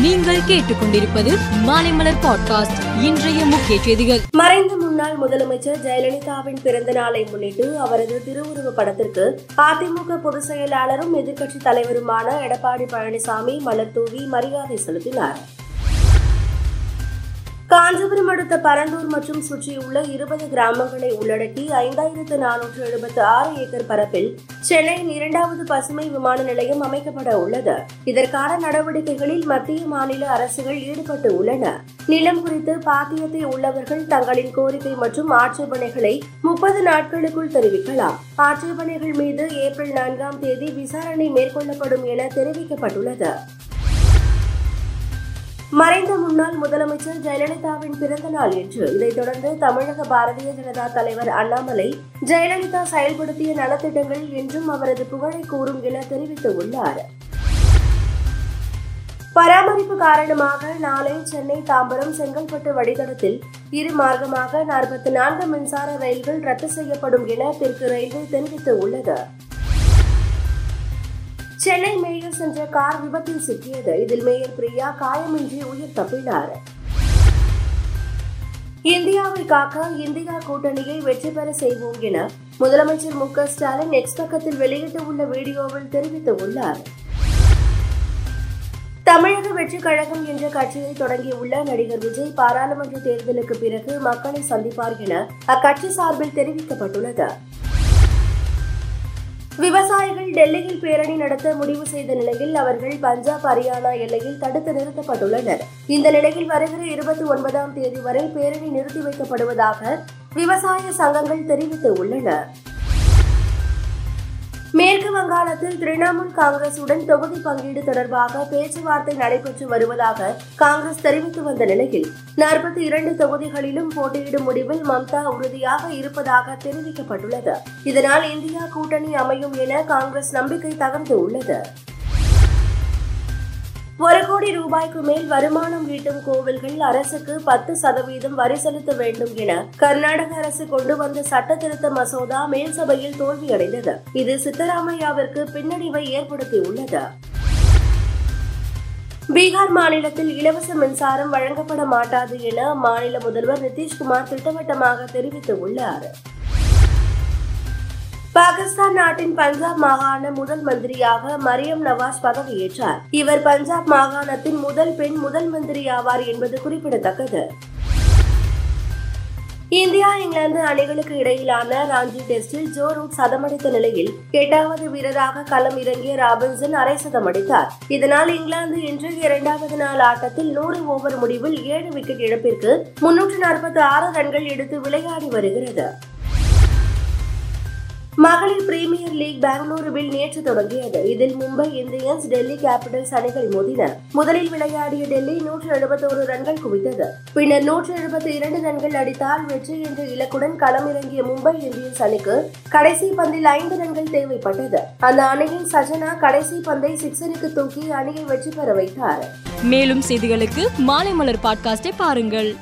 நீங்கள் கேட்டுக்கொண்டிருப்பது மாலைமலர் பாட்காஸ்ட். இன்றைய முக்கிய செய்திகள். மறைந்த முன்னாள் முதலமைச்சர் ஜெயலலிதாவின் பிறந்த நாளை முன்னிட்டு அவரது திருவுருவ படத்திற்கு அதிமுக பொதுச் செயலாளரும் எதிர்க்கட்சித் தலைவருமான எடப்பாடி பழனிசாமி மலர் தூவி மரியாதை செலுத்தினார். காஞ்சிபுரம் அடுத்த பரந்தூர் மற்றும் சுற்றியுள்ள இருபது கிராமங்களை உள்ளடக்கி ஐந்தாயிரத்து நானூற்று எழுபத்து ஆறு ஏக்கர் பரப்பில் சென்னையின் இரண்டாவது பசுமை விமான நிலையம் அமைக்கப்பட உள்ளது. இதற்கான நடவடிக்கைகளில் மத்திய மாநில அரசுகள் ஈடுபட்டு உள்ளன. நிலம் குறித்து பாத்தியத்தை உள்ளவர்கள் தங்களின் கோரிக்கை மற்றும் ஆட்சேபனைகளை முப்பது நாட்களுக்குள் தெரிவிக்கலாம். ஆட்சேபனைகள் மீது ஏப்ரல் நான்காம் தேதி விசாரணை மேற்கொள்ளப்படும் என தெரிவிக்கப்பட்டுள்ளது. மறைந்த முன்னாள் முதலமைச்சர் ஜெயலலிதாவின் பிறந்த நாள் என்று இதைத் தொடர்ந்து தமிழக பாரதிய ஜனதா தலைவர் அண்ணாமலை ஜெயலலிதா செயல்படுத்திய நலத்திட்டங்கள் என்றும் அவரது புகழை கூறும் என தெரிவித்துள்ளார் பராமரிப்பு காரணமாக நாளை சென்னை தாம்பரம் செங்கல்பட்டு வழித்தடத்தில் இரு மார்க்கமாக நாற்பத்தி நான்கு மின்சார ரயில்கள் ரத்து செய்யப்படும் என தெற்கு ரயில்வே தெரிவித்துள்ளது சென்னை மேயர் சென்ற கார் விபத்தில் சிக்கியது. இதில் மேயர் பிரியா காயமின்றி உயிர் தப்பினார். இந்தியாவை காக்க இந்தியா கூட்டணியை வெற்றி பெற செய்வோம் என முதலமைச்சர் மு க ஸ்டாலின் நெக்ஸ்ட் பக்கத்தில் வெளியிட்டுள்ள வீடியோவில் தெரிவித்துள்ளார் தமிழக வெற்றி கழகம் என்ற கட்சியை தொடங்கியுள்ள நடிகர் விஜய் பாராளுமன்ற தேர்தலுக்கு பிறகு மக்களை சந்திப்பார் என அக்கட்சி சார்பில் தெரிவிக்கப்பட்டுள்ளது. விவசாயிகள் டெல்லியில் பேரணி நடத்த முடிவு செய்த நிலையில் அவர்கள் பஞ்சாப் ஹரியானா எல்லையில் தடுத்து நிறுத்தப்பட்டுள்ளனர். இந்த நிலையில் வருகிற இருபத்தி ஒன்பதாம் தேதி வரை பேரணி நிறுத்தி வைக்கப்படுவதாக விவசாய சங்கங்கள் தெரிவித்துள்ளன மேற்கு வங்காளத்தில் திரிணாமுல் காங்கிரசுடன் தொகுதி பங்கீடு தொடர்பாக பேச்சுவார்த்தை நடைபெற்று வருவதாக காங்கிரஸ் தெரிவித்து வந்த நிலையில் நாற்பத்தி இரண்டு தொகுதிகளிலும் போட்டியிடும் முடிவில் மம்தா உறுதியாக இருப்பதாக தெரிவிக்கப்பட்டுள்ளது. இதனால் இந்தியா கூட்டணி அமையும் என காங்கிரஸ் நம்பிக்கை தகர்ந்து உள்ளது. கோடி ரூபாய்க்கு மேல் வருமானம் ஈட்டும் கோவில்கள் அரசுக்கு பத்து சதவீதம் வரி செலுத்த வேண்டும் என கர்நாடக அரசு கொண்டு வந்த சட்ட திருத்த மசோதா மேல்சபையில் தோல்வியடைந்தது. இது சித்தராமையாவிற்கு பின்னடைவை ஏற்படுத்தியுள்ளது. பீகார் மாநிலத்தில் இலவச மின்சாரம் வழங்கப்பட மாட்டாது என மாநில முதல்வர் நிதிஷ்குமார் திட்டவட்டமாக தெரிவித்துள்ளார். பாகிஸ்தான் நாட்டின் பஞ்சாப் மாகாண முதல் மந்திரியாக மரியம் நவாஸ் பதவியேற்றார். இவர் பஞ்சாப் மாகாணத்தின் முதல் பெண் முதல் மந்திரி ஆவார் என்பது குறிப்பிடத்தக்கது. இந்தியா இங்கிலாந்து அணிகளுக்கு இடையிலான ராஞ்சி டெஸ்டில் ஜோ ரூட் சதமடித்த நிலையில் எட்டாவது வீரராக களம் இறங்கிய ராபின்சன் அரை சதமடித்தார். இதனால் இங்கிலாந்து இன்று இரண்டாவது நாள் ஆட்டத்தில் நூறு ஓவர் முடிவில் ஏழு விக்கெட் இழப்பிற்கு முன்னூற்று நாற்பத்தி ஆறு ரன்கள் எடுத்து விளையாடி வருகிறது. மகளிர் பிரீமியர் லீக் பெங்களூருவில் நேற்று தொடங்கியது. இதில் மும்பை இந்தியன்ஸ் டெல்லி கேபிட்டல்ஸ் அணிகள் மோதின. முதலில் விளையாடிய டெல்லி நூற்று எழுபத்தோரு ரன்கள் குவித்தது. பின்னர் நூற்று எழுபத்தி இரண்டு ரன்கள் அடித்தால் வெற்றி என்ற இலக்குடன் களமிறங்கிய மும்பை இந்தியன்ஸ் அணிக்கு கடைசி பந்தில் ஐந்து ரன்கள் தேவைப்பட்டது. அந்த அணியின் சஜனா கடைசி பந்தை சிக்ஸருக்கு தூக்கி அணியை வெற்றி பெற வைத்தார். மேலும் செய்திகளுக்கு மாலை மலர் பாட்காஸ்டை பாருங்கள்.